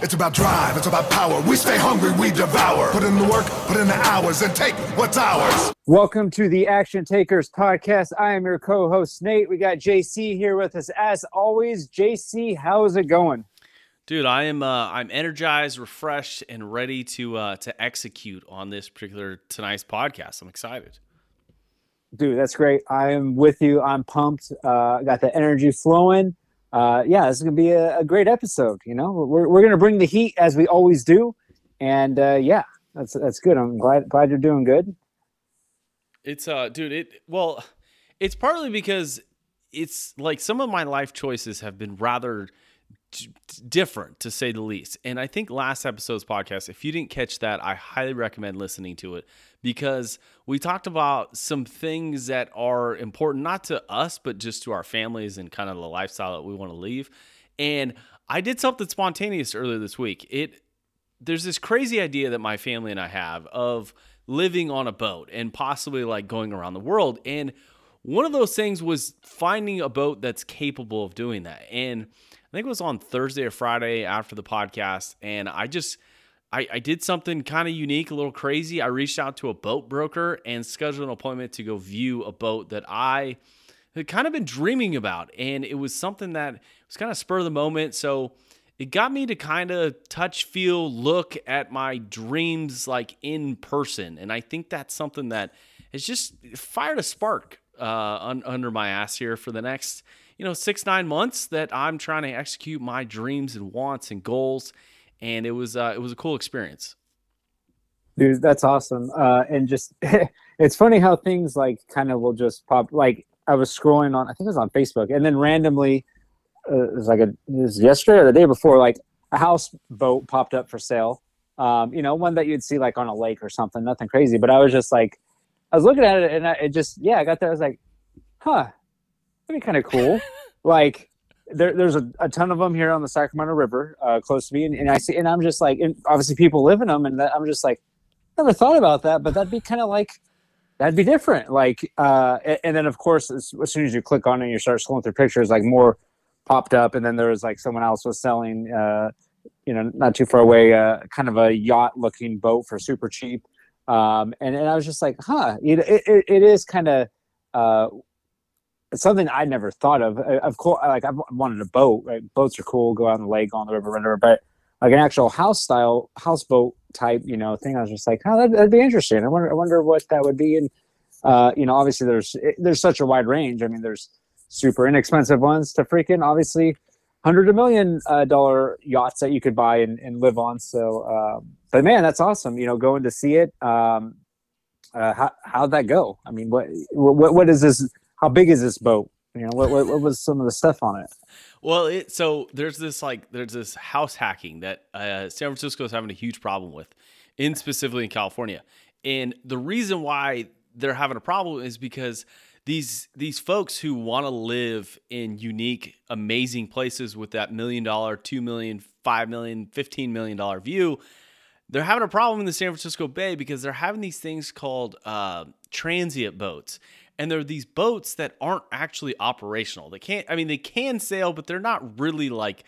It's about drive, it's about power. We stay hungry, we devour. Put in the work, put in the hours, and take what's ours. Welcome to the Action Takers podcast. I am your co host, Nate. We got JC here with us as always. JC, how's it going? Dude, I am uh, I'm energized, refreshed, and ready to uh, to execute on this particular tonight's podcast. I'm excited. Dude, that's great. I am with you. I'm pumped. Uh, got the energy flowing uh, yeah, this is gonna be a, a, great episode. You know, we're we're gonna bring the heat as we always do, and uh, yeah, that's that's good. I'm glad glad you're doing good. It's uh, dude, it well, it's partly because it's like some of my life choices have been rather different to say the least. And I think last episode's podcast, if you didn't catch that, I highly recommend listening to it because we talked about some things that are important, not to us, but just to our families and kind of the lifestyle that we want to leave. And I did something spontaneous earlier this week. It there's this crazy idea that my family and I have of living on a boat and possibly like going around the world. And one of those things was finding a boat that's capable of doing that. And I think it was on Thursday or Friday after the podcast, and I just I, I did something kind of unique, a little crazy. I reached out to a boat broker and scheduled an appointment to go view a boat that I had kind of been dreaming about. And it was something that was kind of spur of the moment. So it got me to kind of touch, feel, look at my dreams like in person. And I think that's something that has just fired a spark uh, un- under my ass here for the next, you know, six, nine months that I'm trying to execute my dreams and wants and goals and it was uh, it was a cool experience. Dude, that's awesome. Uh, and just it's funny how things like kind of will just pop. Like I was scrolling on, I think it was on Facebook, and then randomly, uh, it was like a it was yesterday or the day before, like a houseboat popped up for sale. Um, you know, one that you'd see like on a lake or something, nothing crazy. But I was just like, I was looking at it, and I, it just yeah, I got there. I was like, huh, that'd be kind of cool. like there, there's a, a, ton of them here on the Sacramento River, uh, close to me, and, and, I see, and I'm just like, and obviously people live in them, and that, I'm just like, never thought about that, but that'd be kind of like, that'd be different. Like, uh, and, and, then of course, as, as, soon as you click on it, and you start scrolling through pictures, like more popped up, and then there was like someone else was selling, uh, you know, not too far away, uh, kind of a yacht-looking boat for super cheap, um, and and I was just like, huh, it it, it is kind of uh, it's something I never thought of. Of course, like I've wanted a boat. Right? Boats are cool. Go out on the lake, go on the river, whatever. But like an actual house style houseboat type, you know, thing. I was just like, oh, that'd, that'd be interesting. I wonder, I wonder what that would be. And uh, you know, obviously there's there's such a wide range. I mean, there's super inexpensive ones to freaking obviously hundred a million uh, dollar yachts that you could buy and, and live on. So, uh, but man, that's awesome. You know, going to see it. Um, uh, how how'd that go? I mean, what what what is this? How big is this boat? You know, what, what, what was some of the stuff on it? Well, it so there's this like there's this house hacking that uh, San Francisco is having a huge problem with, in specifically in California, and the reason why they're having a problem is because these these folks who want to live in unique, amazing places with that million dollar, two million, five million, fifteen million dollar view, they're having a problem in the San Francisco Bay because they're having these things called uh, transient boats, and there are these boats that aren't actually operational. They can't I mean they can sail but they're not really like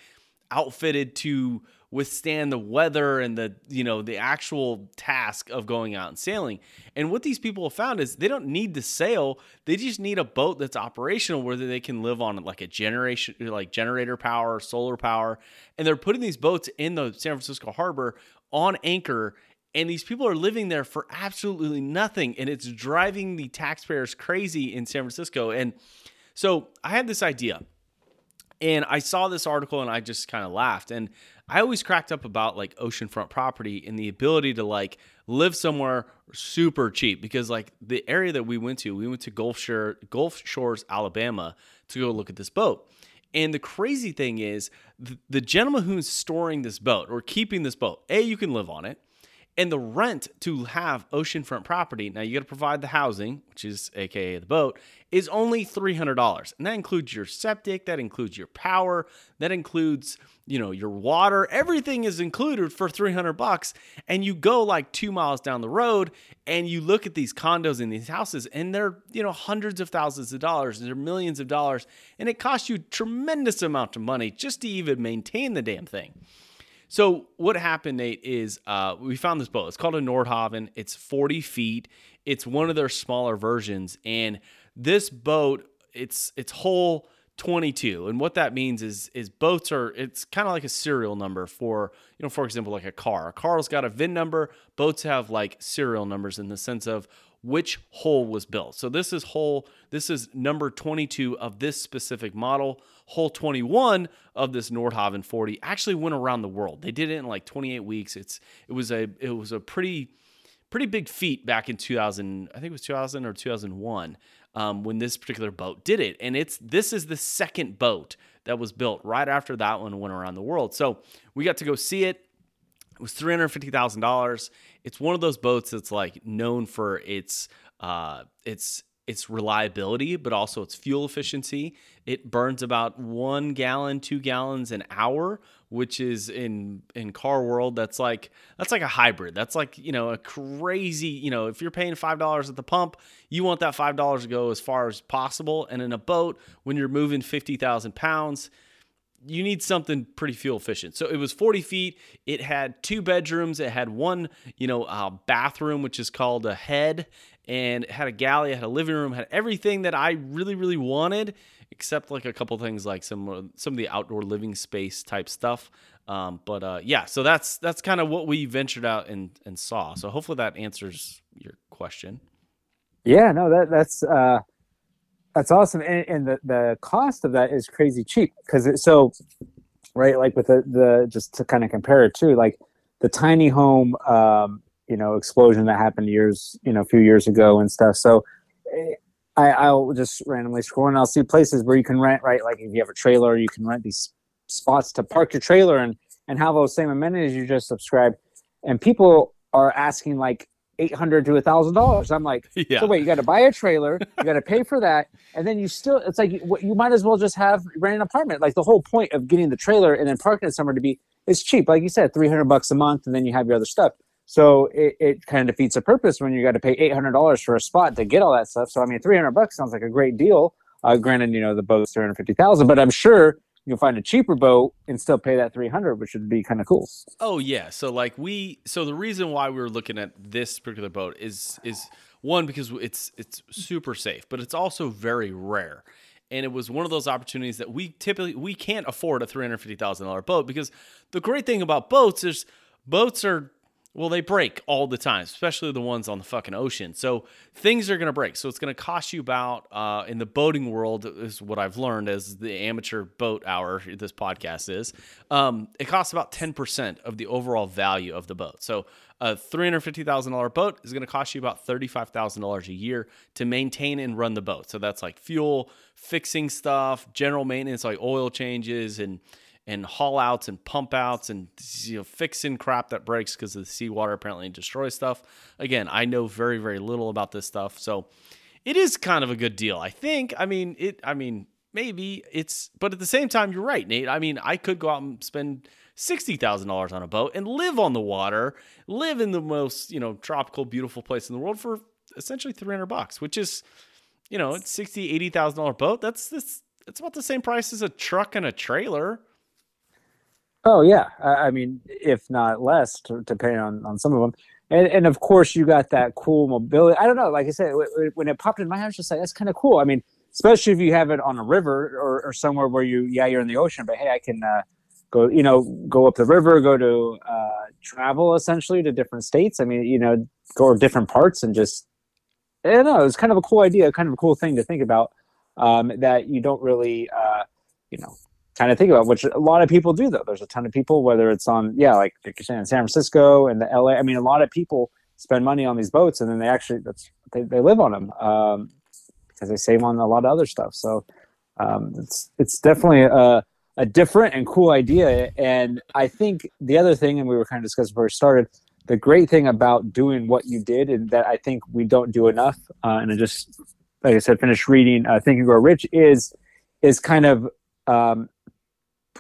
outfitted to withstand the weather and the you know the actual task of going out and sailing. And what these people have found is they don't need to sail. They just need a boat that's operational where they can live on like a generation like generator power, solar power. And they're putting these boats in the San Francisco harbor on anchor and these people are living there for absolutely nothing and it's driving the taxpayers crazy in San Francisco. And so I had this idea and I saw this article and I just kind of laughed. And I always cracked up about like oceanfront property and the ability to like live somewhere super cheap because like the area that we went to we went to Gulf Shore Gulf Shores Alabama to go look at this boat. And the crazy thing is the, the gentleman who's storing this boat or keeping this boat a you can live on it and the rent to have oceanfront property, now you got to provide the housing, which is AKA the boat, is only $300. And that includes your septic, that includes your power, that includes, you know, your water. Everything is included for 300 bucks. And you go like 2 miles down the road and you look at these condos and these houses and they're, you know, hundreds of thousands of dollars, they're millions of dollars, and it costs you tremendous amount of money just to even maintain the damn thing. So what happened, Nate, is uh, we found this boat. It's called a Nordhavn. It's 40 feet. It's one of their smaller versions, and this boat, it's it's whole 22 and what that means is is boats are it's kind of like a serial number for you know for example like a car a car's got a vin number boats have like serial numbers in the sense of which hole was built so this is hole, this is number 22 of this specific model Hole 21 of this nordhavn 40 actually went around the world they did it in like 28 weeks it's it was a it was a pretty pretty big feat back in 2000 i think it was 2000 or 2001 um, when this particular boat did it. And it's this is the second boat that was built right after that one went around the world. So we got to go see it. It was three hundred fifty thousand dollars. It's one of those boats that's like known for its uh, its its reliability, but also its fuel efficiency. It burns about one gallon, two gallons an hour, which is in in car world that's like that's like a hybrid. That's like you know a crazy you know if you're paying five dollars at the pump, you want that five dollars to go as far as possible. And in a boat, when you're moving fifty thousand pounds, you need something pretty fuel efficient. So it was 40 feet. It had two bedrooms. It had one, you know, uh, bathroom, which is called a head, and it had a galley, it had a living room, had everything that I really, really wanted, except like a couple things like some some of the outdoor living space type stuff. Um, but uh, yeah, so that's that's kind of what we ventured out and and saw. So hopefully that answers your question. Yeah, no, that that's uh, that's awesome, and, and the the cost of that is crazy cheap because it's so right, like with the the just to kind of compare it to like the tiny home um, you know explosion that happened years you know a few years ago and stuff so eh, I, i'll just randomly scroll and i'll see places where you can rent right like if you have a trailer you can rent these spots to park your trailer and and have those same amenities you just subscribe and people are asking like 800 to a thousand dollars i'm like yeah. so wait you got to buy a trailer you got to pay for that and then you still it's like you, you might as well just have rent an apartment like the whole point of getting the trailer and then parking it somewhere to be is cheap like you said 300 bucks a month and then you have your other stuff so it, it kind of defeats the purpose when you got to pay eight hundred dollars for a spot to get all that stuff. So I mean, three hundred bucks sounds like a great deal. Uh, granted, you know the boat's three hundred fifty thousand, but I'm sure you'll find a cheaper boat and still pay that 300 which would be kind of cool. Oh yeah. So like we so the reason why we were looking at this particular boat is is one because it's it's super safe but it's also very rare. And it was one of those opportunities that we typically we can't afford a $350000 boat because the great thing about boats is boats are well, they break all the time, especially the ones on the fucking ocean. So things are going to break. So it's going to cost you about, uh, in the boating world, is what I've learned as the amateur boat hour, this podcast is, um, it costs about 10% of the overall value of the boat. So a $350,000 boat is going to cost you about $35,000 a year to maintain and run the boat. So that's like fuel, fixing stuff, general maintenance, like oil changes and and haul outs and pump outs and you know fixing crap that breaks because the seawater apparently destroys stuff. Again, I know very very little about this stuff, so it is kind of a good deal. I think. I mean it. I mean maybe it's, but at the same time, you're right, Nate. I mean I could go out and spend sixty thousand dollars on a boat and live on the water, live in the most you know tropical beautiful place in the world for essentially three hundred bucks, which is you know it's sixty eighty thousand dollar boat. That's this. It's about the same price as a truck and a trailer. Oh yeah, I mean, if not less, depending on on some of them. And, and of course, you got that cool mobility. I don't know. Like I said, when it popped in my head, I was just like, that's kind of cool. I mean, especially if you have it on a river or, or somewhere where you, yeah, you're in the ocean, but hey, I can uh, go, you know, go up the river, go to uh, travel essentially to different states. I mean, you know, go to different parts and just, I don't know. It's kind of a cool idea, kind of a cool thing to think about um, that you don't really, uh, you know, kind of think about, which a lot of people do though. There's a ton of people, whether it's on, yeah, like, you're saying, San Francisco and the LA. I mean, a lot of people spend money on these boats and then they actually, that's, they, they live on them um, because they save on a lot of other stuff. So um, it's, it's definitely a, a different and cool idea. And I think the other thing, and we were kind of discussing before we started, the great thing about doing what you did and that I think we don't do enough, uh, and I just, like I said, finished reading uh, Think and Grow Rich is, is kind of um,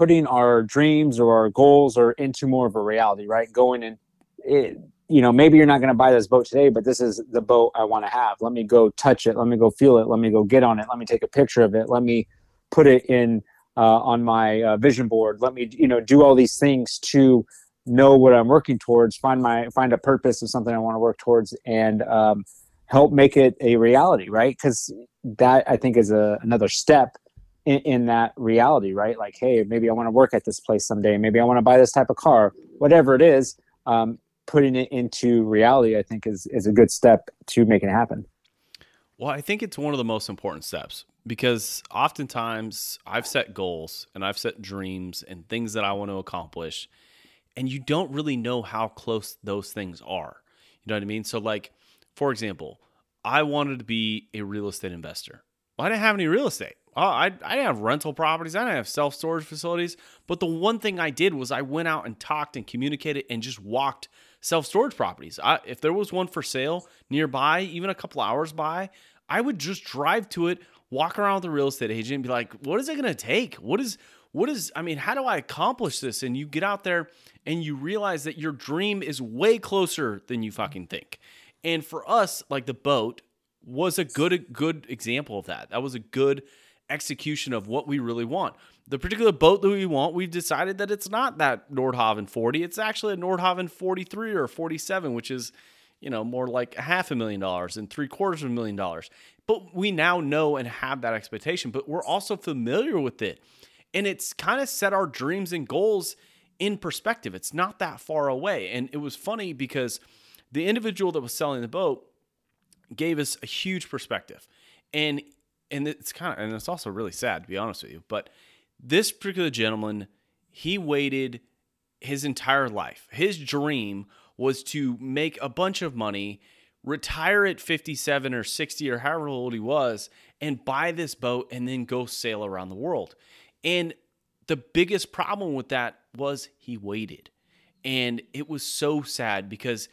putting our dreams or our goals or into more of a reality, right? Going and it, you know, maybe you're not going to buy this boat today, but this is the boat I want to have. Let me go touch it. Let me go feel it. Let me go get on it. Let me take a picture of it. Let me put it in uh, on my uh, vision board. Let me, you know, do all these things to know what I'm working towards, find my find a purpose of something I want to work towards, and um, help make it a reality, right? Because that I think is a another step in, in that reality, right? Like, hey, maybe I want to work at this place someday. Maybe I want to buy this type of car, whatever it is. Um, putting it into reality, I think, is is a good step to making it happen. Well, I think it's one of the most important steps because oftentimes I've set goals and I've set dreams and things that I want to accomplish, and you don't really know how close those things are. You know what I mean? So, like, for example, I wanted to be a real estate investor. Well, I didn't have any real estate. Oh, I, I didn't have rental properties. I didn't have self storage facilities. But the one thing I did was I went out and talked and communicated and just walked self storage properties. I, if there was one for sale nearby, even a couple hours by, I would just drive to it, walk around with the real estate agent, and be like, "What is it going to take? What is what is? I mean, how do I accomplish this?" And you get out there and you realize that your dream is way closer than you fucking think. And for us, like the boat was a good good example of that. That was a good execution of what we really want. The particular boat that we want, we've decided that it's not that Nordhavn 40. It's actually a Nordhavn 43 or 47, which is, you know, more like a half a million dollars and three quarters of a million dollars. But we now know and have that expectation, but we're also familiar with it. And it's kind of set our dreams and goals in perspective. It's not that far away. And it was funny because the individual that was selling the boat gave us a huge perspective. And and it's kind of and it's also really sad to be honest with you, but this particular gentleman, he waited his entire life. His dream was to make a bunch of money, retire at 57 or 60 or however old he was, and buy this boat and then go sail around the world. And the biggest problem with that was he waited. And it was so sad because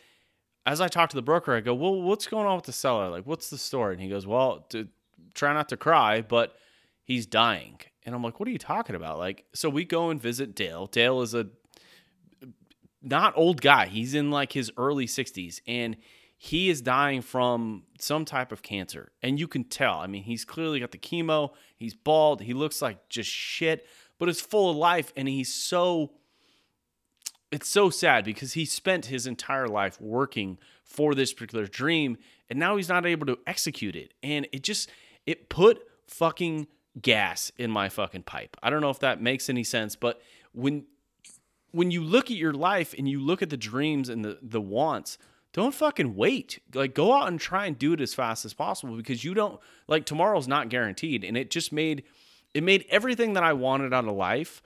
as I talked to the broker, I go, Well, what's going on with the seller? Like, what's the story? And he goes, Well, to try not to cry, but he's dying. And I'm like, what are you talking about? Like, so we go and visit Dale. Dale is a not old guy. He's in like his early 60s and he is dying from some type of cancer. And you can tell. I mean, he's clearly got the chemo. He's bald. He looks like just shit, but it's full of life and he's so it's so sad because he spent his entire life working for this particular dream and now he's not able to execute it. And it just it put fucking gas in my fucking pipe. I don't know if that makes any sense, but when when you look at your life and you look at the dreams and the the wants, don't fucking wait. Like go out and try and do it as fast as possible because you don't like tomorrow's not guaranteed and it just made it made everything that I wanted out of life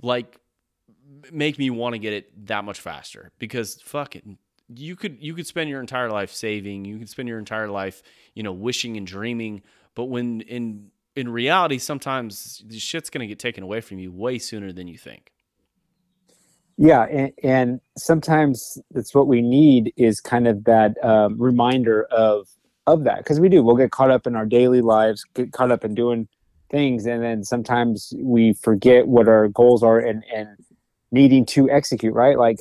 like make me want to get it that much faster because fuck it you could you could spend your entire life saving you could spend your entire life you know wishing and dreaming but when in in reality, sometimes the shit's going to get taken away from you way sooner than you think. Yeah, and, and sometimes that's what we need is kind of that um, reminder of of that because we do. We'll get caught up in our daily lives, get caught up in doing things, and then sometimes we forget what our goals are and and needing to execute. Right, like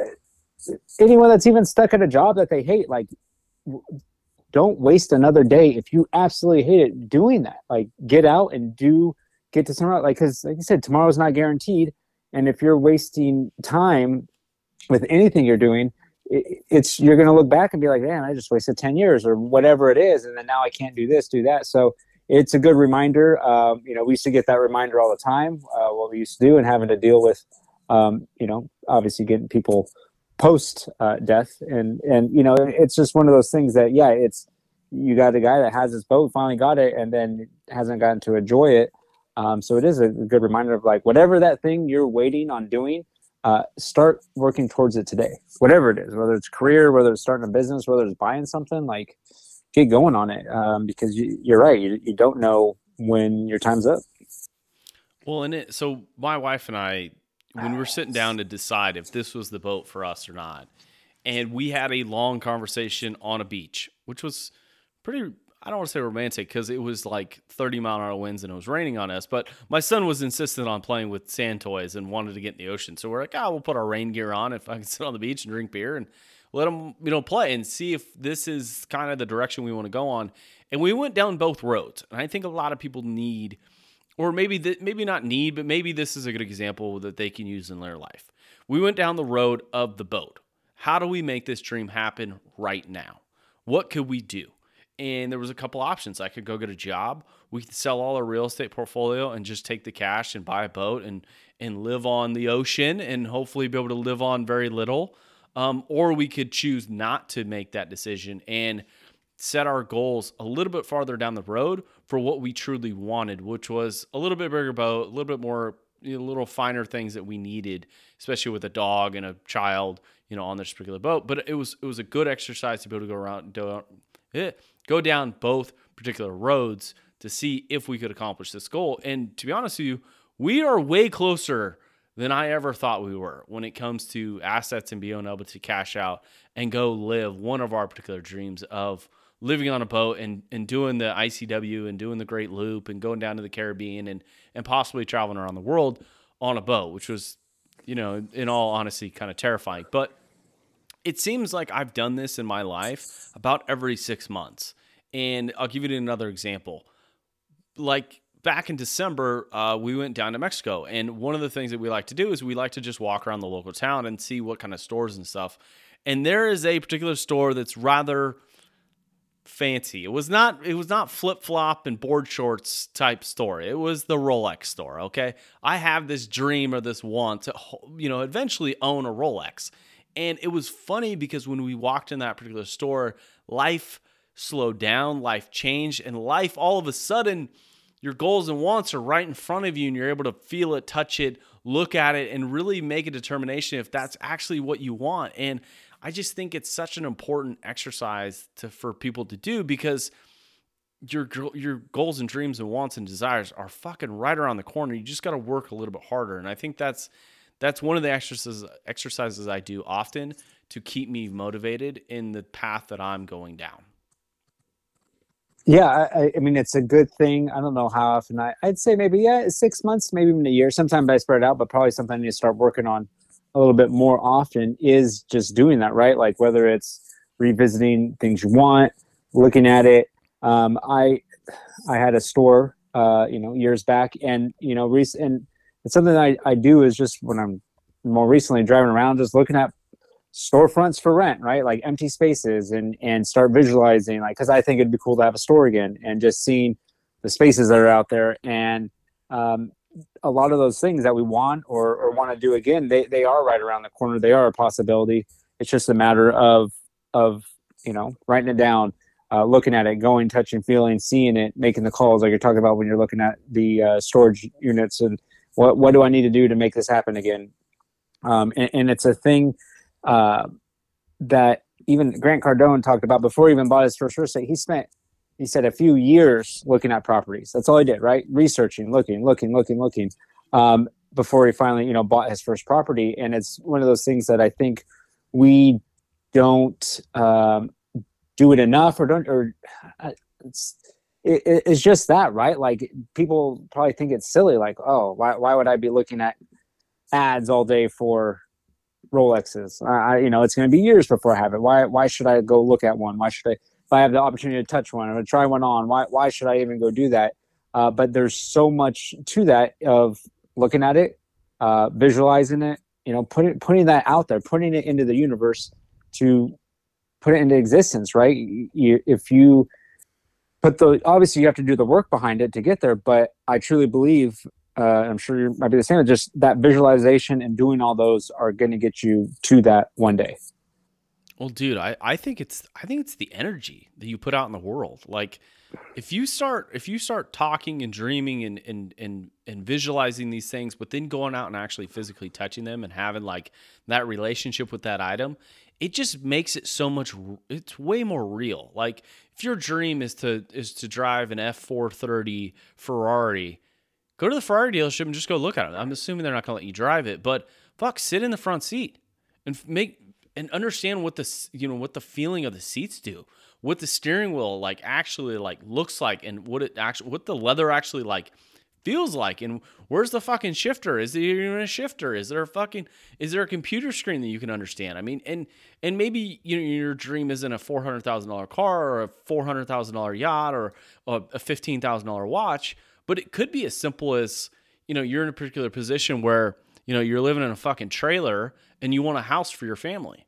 uh, anyone that's even stuck at a job that they hate, like don't waste another day if you absolutely hate it doing that. Like get out and do get to somewhere like because like you said tomorrow's not guaranteed. And if you're wasting time with anything you're doing it, it's you're going to look back and be like man i just wasted 10 years or whatever it is and then now i can't do this do that. So it's a good reminder. Um, you know we used to get that reminder all the time uh, what we used to do and having to deal with um, you know obviously getting people post uh, death. And and you know it's just one of those things that yeah it's you got a guy that has his boat finally got it and then hasn't gotten to enjoy it. Um, so it is a good reminder of like whatever that thing you're waiting on doing uh, start working towards it today. Whatever it is whether it's career whether it's starting a business whether it's buying something like get going on it. Um, because you, are right you, you don't know when your time's up. Well and it so my wife and i when we were sitting down to decide if this was the boat for us or not, and we had a long conversation on a beach, which was pretty. I don't want to say romantic because it was like 30 mile an hour winds and it was raining on us. But my son was insistent on playing with sand toys and wanted to get in the ocean. So we're like, oh, we'll put our rain gear on if I can sit on the beach and drink beer and let him, you know, play and see if this is kind of the direction we want to go on. And we went down both roads. And I think a lot of people need – or maybe th- maybe not need, but maybe this is a good example that they can use in their life. we went down the road of the boat. How do we make this dream happen right now? What could we do? And there was a couple options. I could go get a job. We could sell all our real estate portfolio and just take the cash and buy a boat and and live on the ocean and hopefully be able to live on very little. Um, or we could choose not to make that decision and set our goals a little bit farther down the road for what we truly wanted, which was a little bit bigger boat, a little bit more, you know, little finer things that we needed, especially with a dog and a child, you know, on this particular boat. But it was it was a good exercise to be able to go around, do, eh, go down both particular roads to see if we could accomplish this goal. And to be honest with you, we are way closer than I ever thought we were when it comes to assets and being able to cash out and go live one of our particular dreams of living on a boat and, and doing the ICW and doing the Great Loop and going down to the Caribbean and, and possibly traveling around the world on a boat, which was, you know, in all honesty, kind of terrifying. But it seems like I've done this in my life about every six months. And I'll give you another example. Like back in December, uh, we went down to Mexico. And one of the things that we like to do is we like to just walk around the local town and see what kind of stores and stuff. And there is a particular store that's rather fancy. It was not it was not flip-flop and board shorts type store. It was the Rolex store, okay? I have this dream or this want to you know, eventually own a Rolex. And it was funny because when we walked in that particular store, life slowed down, life changed, and life all of a sudden your goals and wants are right in front of you and you're able to feel it, touch it, look at it and really make a determination if that's actually what you want. And I just think it's such an important exercise to for people to do because your your goals and dreams and wants and desires are fucking right around the corner. You just got to work a little bit harder, and I think that's that's one of the exercises exercises I do often to keep me motivated in the path that I'm going down. Yeah, I, I mean it's a good thing. I don't know how often I I'd say maybe yeah six months, maybe even a year. Sometimes I spread out, but probably something need to start working on a little bit more often is just doing that, right? Like whether it's revisiting things you want, looking at it. Um, I I had a store, uh, you know, years back, and you know, rec- and it's something I, I do is just when I'm more recently driving around, just looking at storefronts for rent, right? Like empty spaces, and and start visualizing, like, because I think it'd be cool to have a store again, and just seeing the spaces that are out there, and um, a lot of those things that we want or, or want to do again, they, they are right around the corner. They are a possibility. It's just a matter of of you know writing it down, uh, looking at it, going, touching, feeling, seeing it, making the calls like you're talking about when you're looking at the uh, storage units and what what do I need to do to make this happen again? Um, and, and, it's a thing uh, that even Grant Cardone talked about before he even bought his first real estate. He spent he said a few years looking at properties. That's all he did, right? Researching, looking, looking, looking, looking, um, before he finally, you know, bought his first property. And it's one of those things that I think we don't um, do it enough, or don't, or uh, it's it, it's just that, right? Like people probably think it's silly, like, oh, why why would I be looking at ads all day for Rolexes? I, you know, it's going to be years before I have it. Why why should I go look at one? Why should I? I have the opportunity to touch one or to try one on, why why should I even go do that? Uh, but there's so much to that of looking at it, uh, visualizing it, you know, putting putting that out there, putting it into the universe to put it into existence, right? You, if you put the obviously you have to do the work behind it to get there, but I truly believe. Uh, I'm sure you might be the same. Just that visualization and doing all those are going to get you to that one day. Well, dude, I, I think it's I think it's the energy that you put out in the world. Like if you start if you start talking and dreaming and and and and visualizing these things, but then going out and actually physically touching them and having like that relationship with that item, it just makes it so much it's way more real. Like if your dream is to is to drive an F430 Ferrari, go to the Ferrari dealership and just go look at it. I'm assuming they're not going to let you drive it, but fuck, sit in the front seat and make and understand what the you know what the feeling of the seats do what the steering wheel like actually like looks like and what it actually what the leather actually like feels like and where's the fucking shifter? Is there even a shifter? Is there a fucking is there a computer screen that you can understand? I mean and and maybe you know your dream isn't a $400000 car or a $400000 yacht or a $15000 watch but it could be as simple as you know you're in a particular position where you know, you're living in a fucking trailer and you want a house for your family.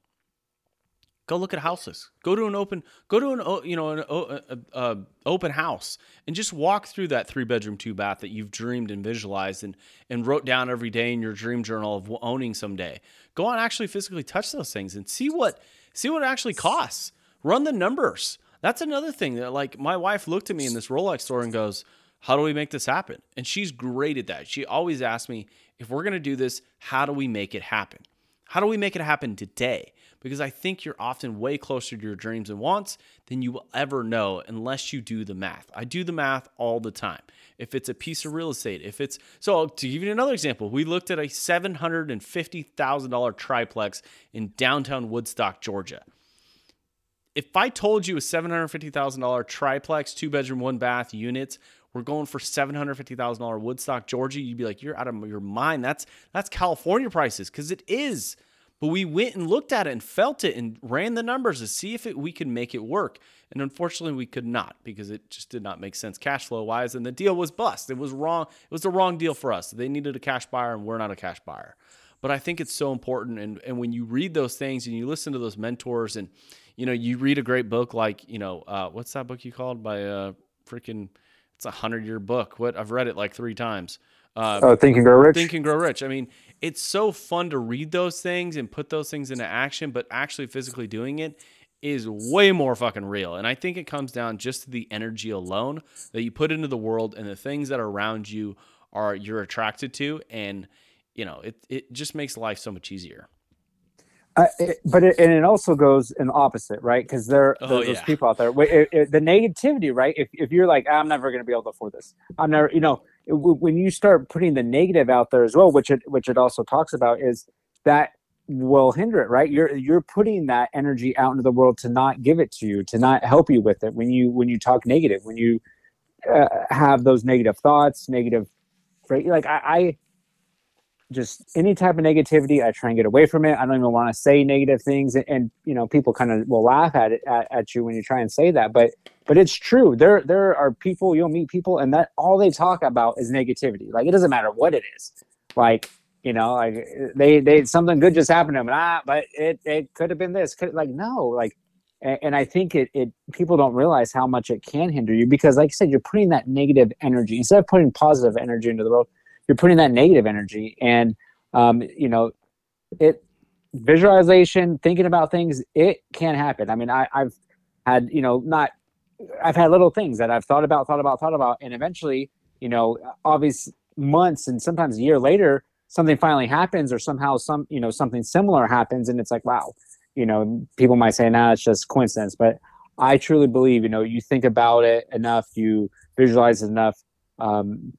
Go look at houses. Go to an open, go to an you know an open house and just walk through that three bedroom two bath that you've dreamed and visualized and and wrote down every day in your dream journal of owning someday. Go on, actually physically touch those things and see what see what it actually costs. Run the numbers. That's another thing that like my wife looked at me in this Rolex store and goes, "How do we make this happen?" And she's great at that. She always asks me, "If we're gonna do this, how do we make it happen? How do we make it happen today?" Because I think you're often way closer to your dreams and wants than you will ever know unless you do the math. I do the math all the time. If it's a piece of real estate, if it's so to give you another example, we looked at a $750,000 triplex in downtown Woodstock, Georgia. If I told you a $750,000 triplex, two bedroom, one bath units, we're going for $750,000 Woodstock, Georgia, you'd be like, you're out of your mind. That's that's California prices because it is. But we went and looked at it and felt it and ran the numbers to see if it, we could make it work. And unfortunately, we could not because it just did not make sense cash flow wise. And the deal was bust. It was wrong. It was the wrong deal for us. They needed a cash buyer, and we're not a cash buyer. But I think it's so important. And, and when you read those things and you listen to those mentors, and you know, you read a great book like, you know, uh, what's that book you called by uh, freaking, it's a hundred year book. What I've read it like three times. Uh, oh, Think and Grow Rich. Think and Grow Rich. I mean, it's so fun to read those things and put those things into action, but actually physically doing it is way more fucking real. And I think it comes down just to the energy alone that you put into the world and the things that are around you are you're attracted to and you know, it it just makes life so much easier. Uh, it, but it, and it also goes in the opposite, right? Because there, oh, there's yeah. people out there. It, the negativity, right? If, if you're like, I'm never going to be able to afford this, I'm never, you know, when you start putting the negative out there as well, which it which it also talks about, is that will hinder it, right? You're you're putting that energy out into the world to not give it to you, to not help you with it. When you when you talk negative, when you uh, have those negative thoughts, negative, like I, I just any type of negativity i try and get away from it. I don't even want to say negative things and, and you know people kind of will laugh at it at, at, you when you try and say that but but it's true. There there are people you'll meet people and that all they talk about is negativity. Like it doesn't matter what it is. Like you know like they they something good just happened to them ah but it it could have been this could like no like and, and i think it it people don't realize how much it can hinder you because like i said you're putting that negative energy instead of putting positive energy into the world you're putting that negative energy and um, you know it visualization thinking about things it can happen. I mean I, i've had you know not i've had little things that i've thought about thought about thought about and eventually you know obvious months and sometimes a year later something finally happens or somehow some you know something similar happens and it's like wow you know people might say nah it's just coincidence. But i truly believe you know you think about it enough you visualize enough um,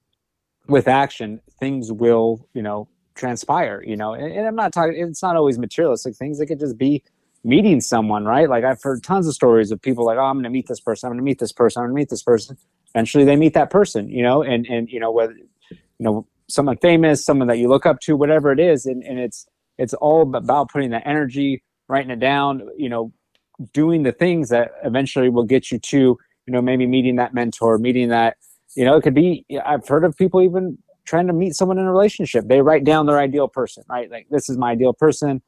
with action, things will, you know, transpire, you know, and, and I'm not talking, it's not always materialistic things. It could just be meeting someone, right? Like I've heard tons of stories of people like, oh, I'm going to meet this person. I'm going to meet this person. I'm going to meet this person. Eventually they meet that person, you know, and, and, you know, whether, you know, someone famous, someone that you look up to, whatever it is. And, and it's, it's all about putting that energy, writing it down, you know, doing the things that eventually will get you to, you know, maybe meeting that mentor, meeting that, you know, it could be. I've heard of people even trying to meet someone in a relationship. They write down their ideal person, right? Like this is my ideal person,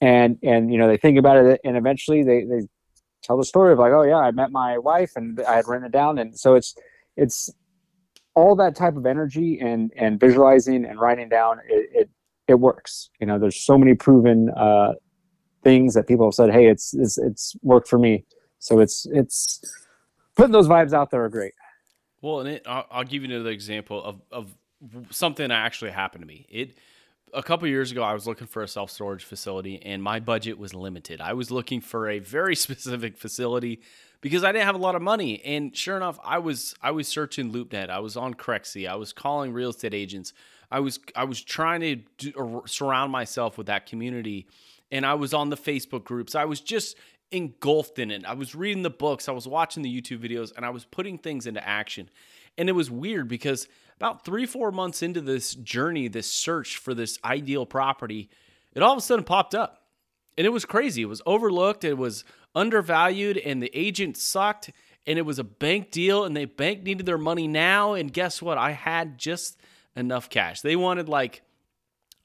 and and you know they think about it, and eventually they they tell the story of like, oh yeah, I met my wife, and I had written it down, and so it's it's all that type of energy and and visualizing and writing down it, it it, works you know there's so many proven uh things that people have said hey it's it's it's worked for me so it's it's putting those vibes out there are great well, and it, I'll, I'll, give you another example of, of something that actually happened to me. It a couple years ago, I was looking for a self storage facility, and my budget was limited. I was looking for a very specific facility because I didn't have a lot of money. And sure enough, I was I was searching LoopNet. I was on Crexi. I was calling real estate agents. I was I was trying to do, uh, surround myself with that community, and I was on the Facebook groups. I was just engulfed in it. I was reading the books, I was watching the YouTube videos, and I was putting things into action. And it was weird because about three, four months into this journey, this search for this ideal property, it all of a sudden popped up. And it was crazy. It was overlooked, it was undervalued, and the agent sucked. And it was a bank deal, and the bank needed their money now. And guess what? I had just enough cash. They wanted like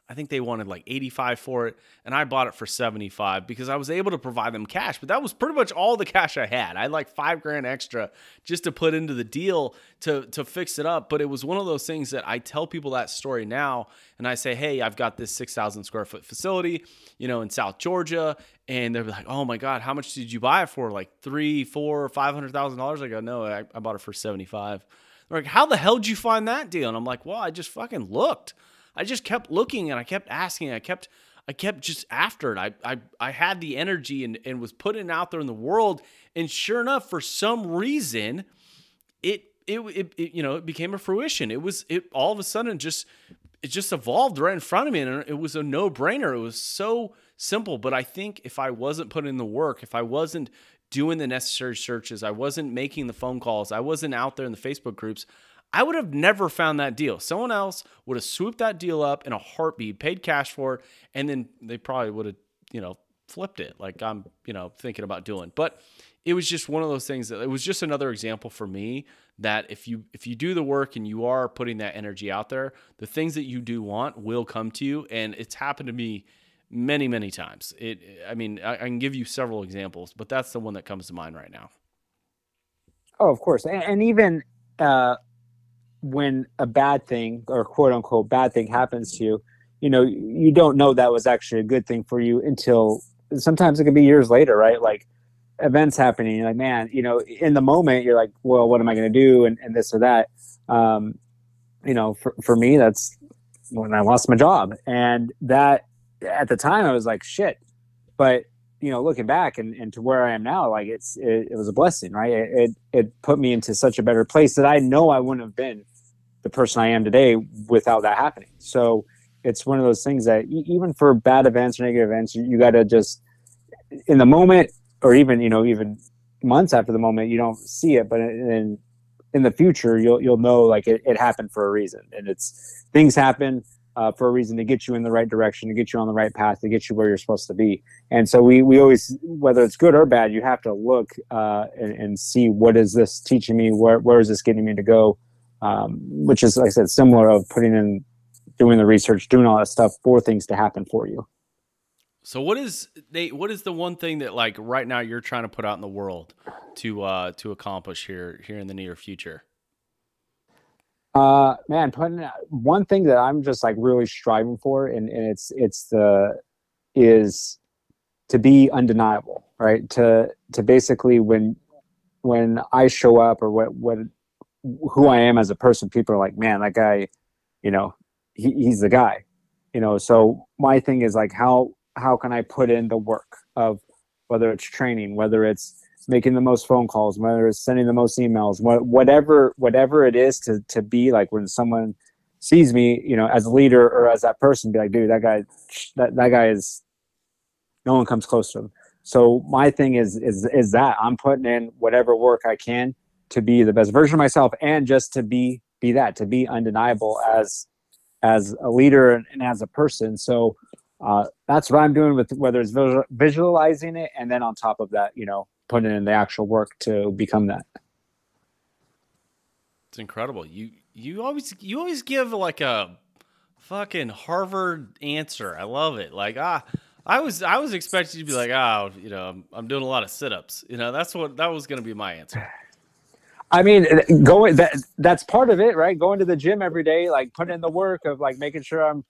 I think they wanted like 85 for it, and I bought it for 75 because I was able to provide them cash. But that was pretty much all the cash I had. I had like five grand extra just to put into the deal to to fix it up. But it was one of those things that I tell people that story now, and I say, hey, I've got this 6,000 square foot facility, you know, in South Georgia, and they're like, oh my god, how much did you buy it for? Like three, four, five hundred thousand dollars? I go, no, I, I bought it for 75. They're like, how the hell did you find that deal? And I'm like, well, I just fucking looked. I just kept looking and I kept asking. I kept I kept just after it. I I, I had the energy and, and was putting it out there in the world. And sure enough, for some reason, it it, it, it you know it became a fruition. It was it all of a sudden just it just evolved right in front of me and it was a no-brainer. It was so simple. But I think if I wasn't putting in the work, if I wasn't doing the necessary searches, I wasn't making the phone calls, I wasn't out there in the Facebook groups, I would have never found that deal. Someone else would have swooped that deal up in a heartbeat, paid cash for it, and then they probably would have, you know, flipped it like I'm, you know, thinking about doing. But it was just one of those things that it was just another example for me that if you if you do the work and you are putting that energy out there, the things that you do want will come to you and it's happened to me many many times. It I mean, I, I can give you several examples, but that's the one that comes to mind right now. Oh, of course. And, and even uh when a bad thing or quote unquote bad thing happens to you, you know, you don't know that was actually a good thing for you until sometimes it can be years later, right? Like events happening, like, man, you know, in the moment you're like, well, what am I going to do? And, and this or that. Um, you know, for, for me, that's when I lost my job. And that at the time I was like, shit. But you know, looking back and, and to where I am now, like it's it, it was a blessing, right? It, it, it put me into such a better place that I know I wouldn't have been the person I am today without that happening. So it's one of those things that even for bad events or negative events, you, you got to just in the moment, or even you know even months after the moment, you don't see it, but in in the future, you'll you'll know like it, it happened for a reason, and it's things happen. Uh, for a reason to get you in the right direction, to get you on the right path, to get you where you're supposed to be. And so we we always, whether it's good or bad, you have to look uh, and, and, see what is this teaching me, where where is this getting me to go, um, which is, like I said, similar of putting in, doing the research, doing all that stuff for things to happen for you. So what is they? What is the one thing that like right now you're trying to put out in the world to uh to accomplish here here in the near future? Uh, man, putting one thing that I'm just like really striving for, and, and it's it's the is to be undeniable, right? To to basically when when I show up or what what who I am as a person, people are like, man, that guy, you know, he, he's the guy, you know. So my thing is like, how how can I put in the work of whether it's training, whether it's making the most phone calls, whether it's sending the most emails, whatever whatever it is to to be like when someone sees me, you know, as a leader or as that person, be like, dude, that guy, that that guy is, no one comes close to him. So my thing is is is that I'm putting in whatever work I can to be the best version of myself and just to be be that to be undeniable as as a leader and, and as a person. So uh, that's what i'm doing with whether it's visual, visualizing it and then on top of that you know putting in the actual work to become that. It's incredible. You you always you always give like a fucking harvard answer. I love it. Like ah I was I was expecting you to be like, oh, you know, I'm, I'm doing a lot of sit-ups. You know, that's what that was going to be my answer. I mean, going that that's part of it, right? Going to the gym every day, like putting in the work of like making sure I'm.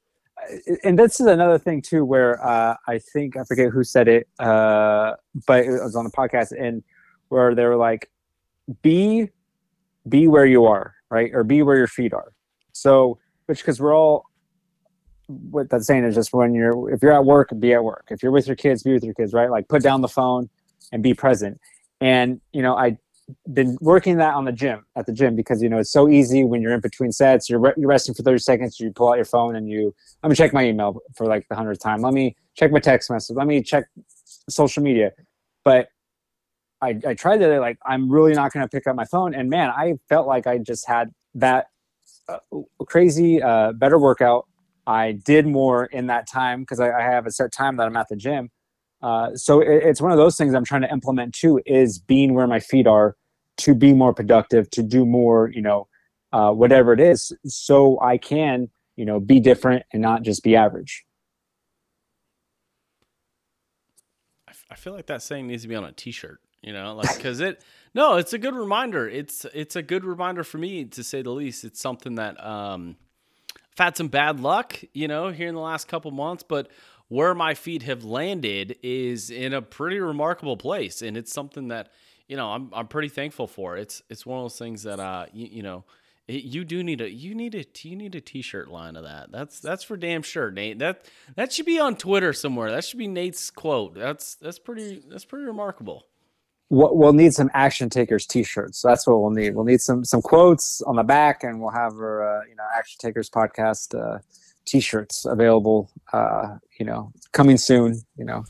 And this is another thing too, where uh, I think I forget who said it, uh, but it was on the podcast, and where they were like, "Be, be where you are, right, or be where your feet are." So, which because we're all what that's saying is just when you're if you're at work, be at work. If you're with your kids, be with your kids, right? Like put down the phone and be present. And you know, I been working that on the gym at the gym because you know it's so easy when you're in between sets you're, re- you're resting for 30 seconds you pull out your phone and you let me check my email for like the hundredth time. Let me check my text message. Let me check social media. But i i tried that like i'm really not going to pick up my phone. And man i felt like i just had that uh, crazy uh, better workout. I did more in that time because I, I have a set time that i'm at the gym uh, so it, it's one of those things I'm trying to implement too is being where my feet are to be more productive, to do more, you know, uh, whatever it is, so I can you know be different and not just be average. I feel like that saying needs to be on a t-shirt you know like because it no it's a good reminder. It's it's a good reminder for me to say the least. It's something that um i've had some bad luck you know here in the last couple months but where my feet have landed is in a pretty remarkable place and it's something that you know i'm, I'm pretty thankful for it's it's one of those things that uh you, you know it, you do need a you need a you need a t-shirt line of that. That's that's for damn sure, Nate. That that should be on Twitter somewhere. That should be Nate's quote. That's that's pretty that's pretty remarkable we'll need some action takers t-shirts that's what we'll need we'll need some some quotes on the back and we'll have our uh, you know action takers podcast uh, t-shirts available uh, you know coming soon you know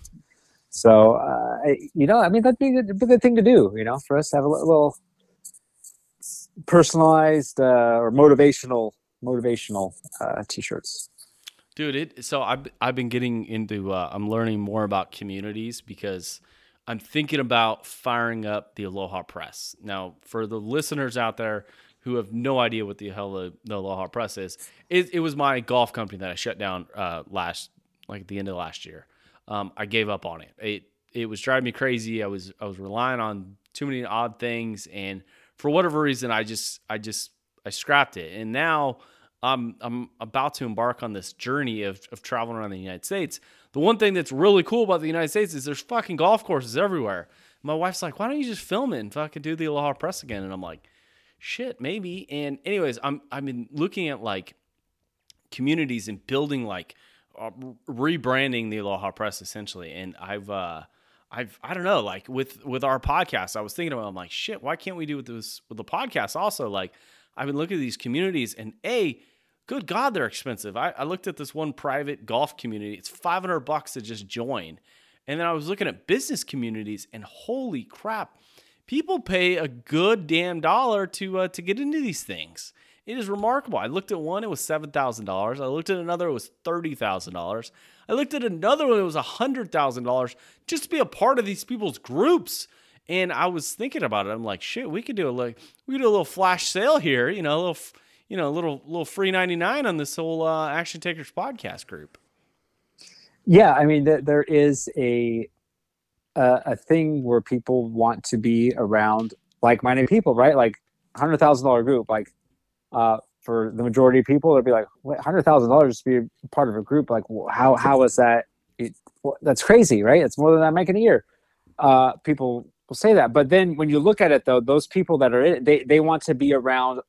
so uh, you know i mean that'd be a good, thing to do you know for us to have a little personalized uh, or motivational motivational uh, t-shirts dude it so i've, I've been getting into uh, i'm learning more about communities because I'm thinking about firing up the Aloha Press. Now, for the listeners out there who have no idea what the hell the, Aloha Press is, it, it, was my golf company that I shut down uh, last, like at the end of last year. Um, I gave up on it. It it was driving me crazy. I was I was relying on too many odd things, and for whatever reason, I just I just I scrapped it. And now I'm I'm about to embark on this journey of of traveling around the United States the one thing that's really cool about the United States is there's fucking golf courses everywhere. My wife's like, why don't you just film it and fucking do the Aloha Press again? And I'm like, shit, maybe. And anyways, I'm I've been looking at like communities and building like uh, rebranding the Aloha Press essentially. And I've uh I've I don't know like with with our podcast, I was thinking about I'm like shit, why can't we do with this with the podcast also? Like I've been looking at these communities and a good God, they're expensive. I, I looked at this one private golf community. It's 500 bucks to just join. And then I was looking at business communities and holy crap, people pay a good damn dollar to uh, to get into these things. It is remarkable. I looked at one, it was $7,000. I looked at another, it was $30,000. I looked at another one, it was $100,000 just to be a part of these people's groups. And I was thinking about it. I'm like, shit, we could do a like we could do a little flash sale here, you know, a little you know, a little little free ninety nine on this whole uh, Action Takers podcast group. Yeah, I mean, th- there is a, a thing where people want to be around like minded people, right? Like hundred thousand dollar group, like uh, for the majority of people, it'd be like hundred thousand dollars to be part of a group. Like, how how is that? It, that's crazy, right? It's more than I make in a year. Uh, people will say that, but then when you look at it, though, those people that are in they they want to be around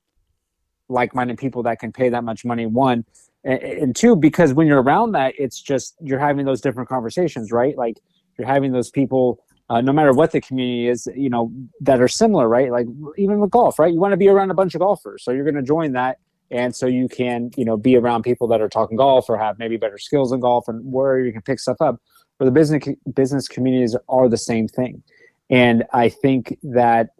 like-minded people that can pay that much money one and, and, two because when you're around that it's just you're having those different conversations right like you're having those people uh, no matter what the community is you know that are similar right? Like even with golf right? You want to be around a bunch of golfers so you're going to join that. And so you can you know be around people that are talking golf or have maybe better skills in golf and where you can pick stuff up. But the business business communities are the same thing. And i think that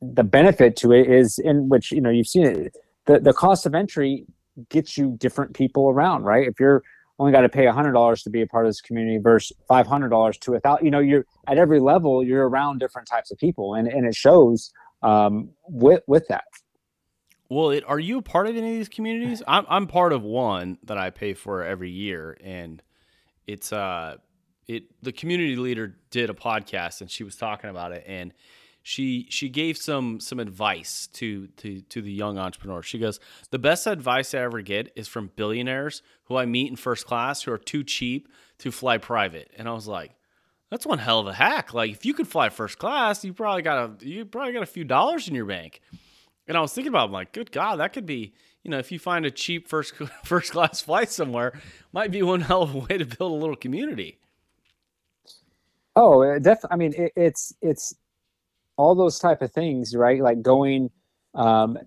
the benefit to it is in which you know you've seen it the, the cost of entry gets you different people around, right? If you're only got to pay $100 to be a part of this community versus $500 to a thousand, you know, you're at every level, you're around different types of people and, and it shows um, with, with that. Well, it, are you a part of any of these communities? I'm, I'm part of one that I pay for every year. And it's, uh, it, the community leader did a podcast and she was talking about it. And she she gave some some advice to to to the young entrepreneur. She goes, "The best advice I ever get is from billionaires who I meet in first class who are too cheap to fly private." And I was like, "That's one hell of a hack. Like if you could fly first class, you probably got a you probably got a few dollars in your bank." And I was thinking about, I'm like, "Good God, that could be." You know, if you find a cheap first first class flight somewhere, might be one hell of a way to build a little community. Oh, definitely. I mean, it, it's it's all those type of things, right? Like going, um,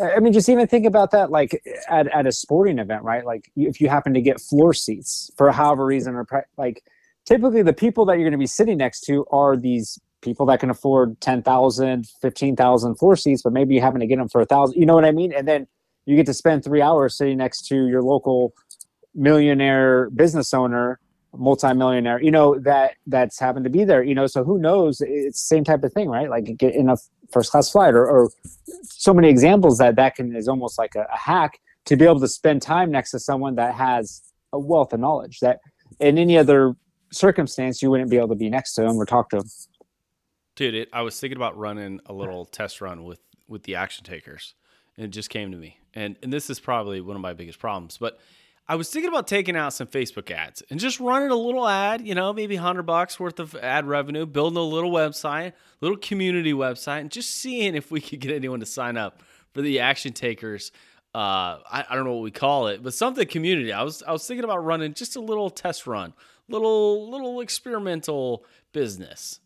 I mean, just even think about that, like at, at a sporting event, right? Like if you happen to get floor seats for however reason, or pre- like typically the people that you're going to be sitting next to are these people that can afford 10,000, 15,000 floor seats, but maybe you happen to get them for a thousand, you know what I mean? And then you get to spend three hours sitting next to your local millionaire business owner multimillionaire, you know, that that's happened to be there, you know, so who knows? It's the same type of thing, right? Like get in a first class flight or, or so many examples that that can is almost like a, a, hack to be able to spend time next to someone that has a wealth of knowledge that in any other circumstance you wouldn't be able to be next to him or talk to him. Dude, it, I was thinking about running a little test run with with the action takers, and it just came to me. And and this is probably one of my biggest problems, but I was thinking about taking out some Facebook ads and just running a little ad, you know, maybe hundred bucks worth of ad revenue, building a little website, little community website, and just seeing if we could get anyone to sign up for the action takers. Uh, I, I don't know what we call it, but something community. I was I was thinking about running just a little test run, little little experimental business.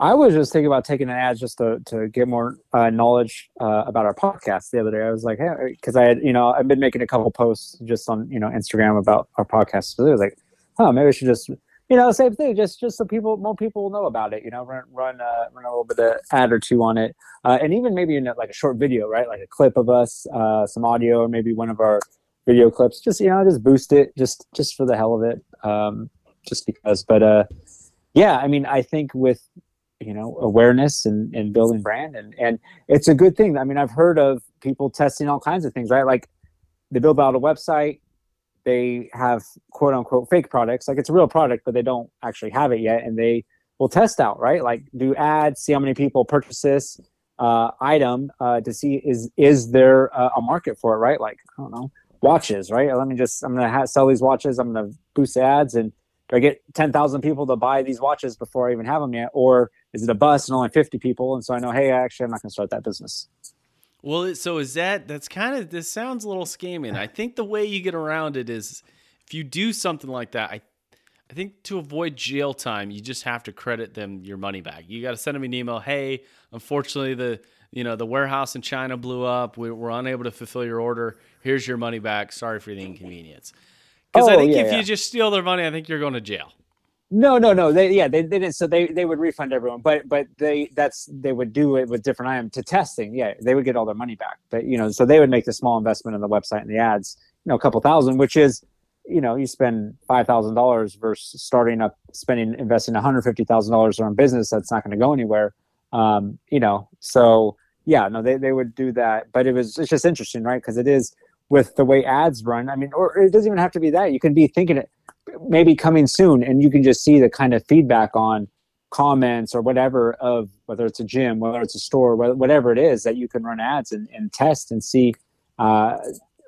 I was just thinking about taking an ad just to, to get more uh, knowledge uh, about our podcast the other day. I was like, hey, because I had, you know, I've been making a couple posts just on, you know, Instagram about our podcast. So I was like, oh, maybe I should just, you know, same thing, just just so people, more people will know about it. You know, run run uh, run a little bit of ad or two on it, uh, and even maybe in like a short video, right? Like a clip of us, uh, some audio, or maybe one of our video clips. Just you know, just boost it, just just for the hell of it, um, just because. But uh, yeah, I mean, I think with you know awareness and, and building brand. And and it's a good thing. I mean i've heard of people testing all kinds of things right? Like they build out a website they have quote unquote fake products. Like it's a real product but they don't actually have it yet and they will test out right? Like do ads see how many people purchase this uh, item uh, to see is is there uh, a market for it right? Like i don't know watches right? Let me just i'm gonna have, sell these watches i'm gonna boost ads and do I get 10,000 people to buy these watches before I even have them yet? Or is it a bus and only 50 people? And so I know, hey, actually, I'm not going to start that business. Well, so is that, that's kind of, this sounds a little scamming. I think the way you get around it is if you do something like that, I, I think to avoid jail time, you just have to credit them your money back. You got to send them an email. Hey, unfortunately, the, you know, the warehouse in China blew up. We, we're unable to fulfill your order. Here's your money back. Sorry for the inconvenience. Because oh, I think yeah, if yeah. you just steal their money, I think you're going to jail. No, no, no. They yeah, they, they didn't. So they they would refund everyone, but but they that's they would do it with different items to testing. Yeah, they would get all their money back. But you know, so they would make the small investment in the website and the ads. You know, a couple thousand, which is you know, you spend five thousand dollars versus starting up spending investing one hundred fifty thousand dollars on business that's not going to go anywhere. Um, you know, so yeah, no, they they would do that. But it was it's just interesting, right? Because it is with the way ads run. I mean, or it doesn't even have to be that. You can be thinking it maybe coming soon, and you can just see the kind of feedback on comments or whatever of whether it's a gym, whether it's a store, whatever it is that you can run ads and, and test and see uh,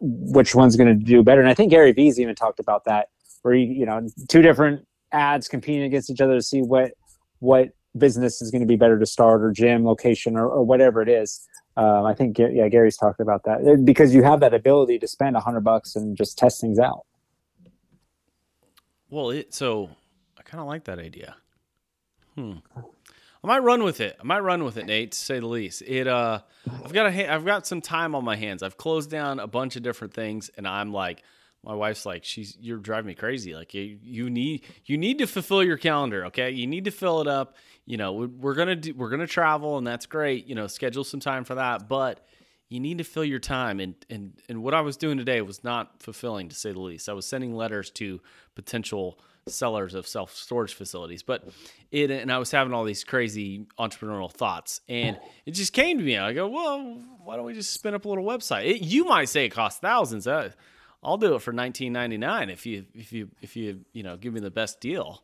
which one's going to do better. And I think Gary Vee's even talked about that, where you you know two different ads competing against each other to see what what business is going to be better to start or gym location or, or whatever it is. Um, I think yeah, Gary's talked about that because you have that ability to spend a hundred bucks and just test things out. Well, it, so I kind of like that idea. Hmm. I might run with it. I might run with it, Nate, to say the least. It uh I've got a I've got some time on my hands. I've closed down a bunch of different things and I'm like my wife's like she's you're driving me crazy. Like you, you need you need to fulfill your calendar, okay? You need to fill it up you know, we're gonna do, we're gonna travel, and that's great. You know, schedule some time for that, but you need to fill your time. And and and what I was doing today was not fulfilling, to say the least. I was sending letters to potential sellers of self storage facilities, but it and I was having all these crazy entrepreneurial thoughts, and it just came to me. I go, well, why don't we just spin up a little website? It, you might say it costs thousands. Uh, I'll do it for nineteen ninety nine if you if you if you you know give me the best deal.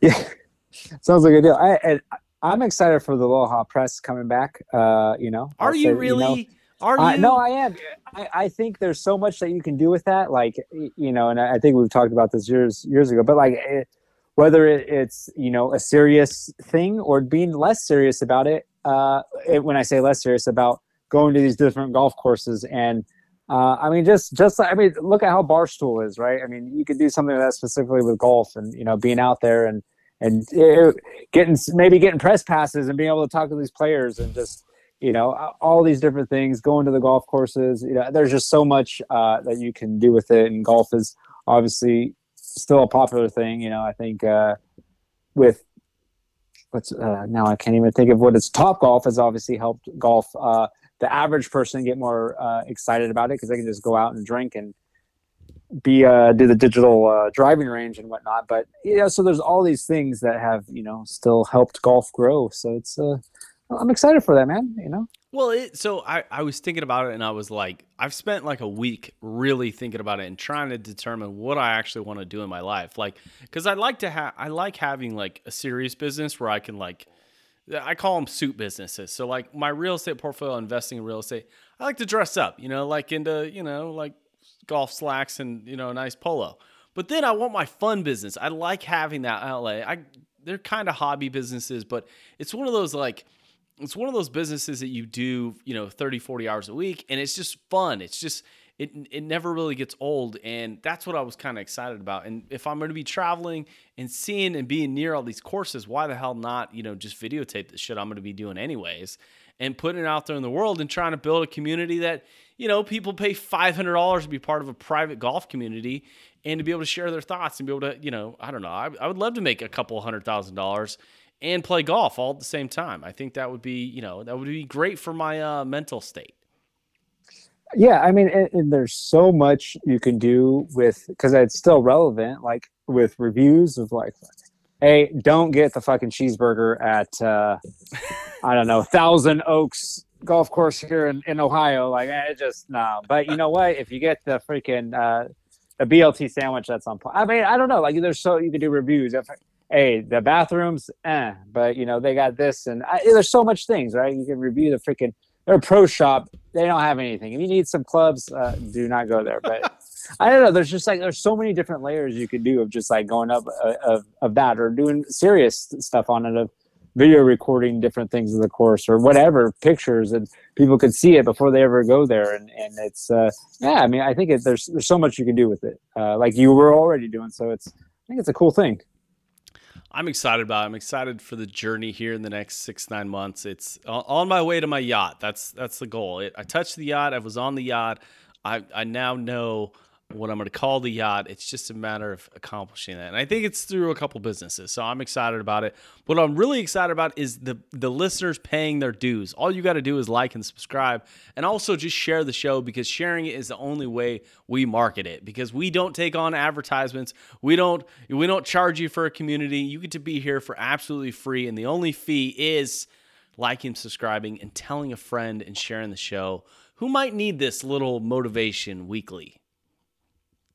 Yeah. Sounds like a deal. I, I am excited for the Aloha Press coming back. Uh, you know, are you say, really? You know, are you? No, I am. I, I think there's so much that you can do with that. Like, you know, and I think we've talked about this years years ago. But like, it, whether it, it's you know a serious thing or being less serious about it. Uh, it, when I say less serious about going to these different golf courses and uh, I mean, just just I mean, look at how Barstool is, right? I mean, you could do something that specifically with golf and you know being out there and and uh, getting maybe getting press passes and being able to talk to these players and just you know all these different things going to the golf courses you know there's just so much uh, that you can do with it and golf is obviously still a popular thing you know i think uh, with what's uh, now i can't even think of what it's Topgolf has obviously helped golf uh, the average person get more uh, excited about it because they can just go out and drink and be uh, do the digital uh, driving range and whatnot. But yeah, so there's all these things that have you know still helped golf grow. So it's uh, I'm excited for that, man. You know. Well, it, so I, I was thinking about it and I was like, I've spent like a week really thinking about it and trying to determine what I actually want to do in my life. Like, cause I like to have, I like having like a serious business where I can like, I call them suit businesses. So like my real estate portfolio, investing in real estate, I like to dress up, you know, like into, you know, like golf slacks and, you know, a nice polo. But then I want my fun business. I like having that outlay. I, they're kind of hobby businesses, but it's one of those like, it's one of those businesses that you do, you know, 30, 40 hours a week and it's just fun. It's just it it never really gets old and that's what I was kind of excited about. And if I'm going to be traveling and seeing and being near all these courses, why the hell not, you know, just videotape the shit I'm going to be doing anyways and putting it out there in the world and trying to build a community that, you know, people pay $500 to be part of a private golf community and to be able to share their thoughts and be able to, you know, I don't know. I, I would love to make a couple hundred thousand dollars and play golf all at the same time. I think that would be, you know, that would be great for my uh, mental state. Yeah, I mean, and, and there's so much you can do with because it's still relevant, like with reviews of like, hey, don't get the fucking cheeseburger at uh, I don't know Thousand Oaks golf course here in, in Ohio. Like, eh, just no. But you know what? If you get the freaking uh, a BLT sandwich that's on, I mean, I don't know. Like, there's so you can do reviews. If hey, the bathrooms, eh, but you know they got this, and I, there's so much things, right? You can review the freaking their pro shop. They don't have anything. If you need some clubs, uh, do not go there. But I don't know. There's just like there's so many different layers you could do of just like going up uh, of of that or doing serious stuff on it of video recording different things of the course or whatever pictures and people could see it before they ever go there and and it's uh yeah i mean i think it, there's there's so much you can do with it uh like you were already doing so it's i think it's a cool thing I'm excited about. It. I'm excited for the journey here in the next six nine months. It's on my way to my yacht. That's that's the goal. It, I touched the yacht. I was on the yacht. I I now know what I'm going to call the yacht. It's just a matter of accomplishing that. And I think it's through a couple businesses. So I'm excited about it. What I'm really excited about is the the listeners paying their dues. All you got to do is like and subscribe and also just share the show because sharing it is the only way we market it because we don't take on advertisements. We don't we don't charge you for a community. You get to be here for absolutely free and the only fee is liking, subscribing and telling a friend and sharing the show who might need this little motivation weekly.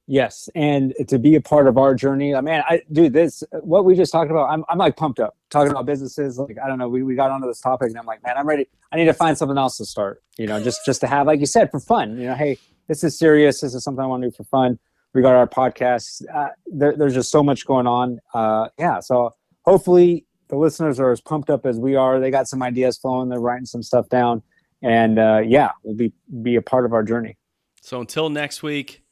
Yes, and to be a part of our journey, I mean, I dude, this what we just talked about. I'm, I'm like pumped up talking about businesses. Like I don't know, we, we got onto this topic, and I'm like, man, I'm ready. I need to find something else to start. You know, just just to have, like you said, for fun. You know, hey, this is serious. This is something I want to do for fun. We got our podcast. Uh, there, there's just so much going on. Uh, yeah, so hopefully the listeners are as pumped up as we are. They got some ideas flowing. They're writing some stuff down, and uh, yeah, we'll be be a part of our journey. So until next week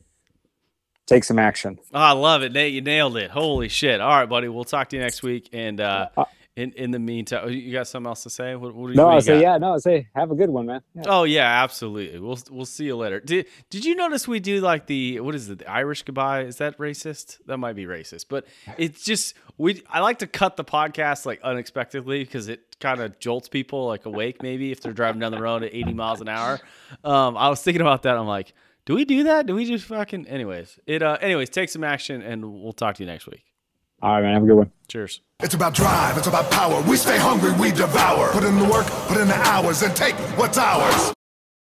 take some action. Oh, I love it, Nate. You nailed it. Holy shit! All right, buddy. We'll talk to you next week. And uh, uh, in in the meantime, you got something else to say? What, what no, I say yeah. No, I say have a good one, man. Yeah. Oh yeah, absolutely. We'll we'll see you later. Did Did you notice we do like the what is it? The Irish goodbye? Is that racist? That might be racist, but it's just we. I like to cut the podcast like unexpectedly because it kind of jolts people like awake maybe if they're driving down the road at 80 miles an hour. Um, I was thinking about that. I'm like do we do that? Do we just fucking anyways? It uh anyways, take some action and we'll talk to you next week. All right, man. Have a good one. Cheers. It's about drive, it's about power. We stay hungry, we devour. Put in the work, put in the hours, and take what's ours.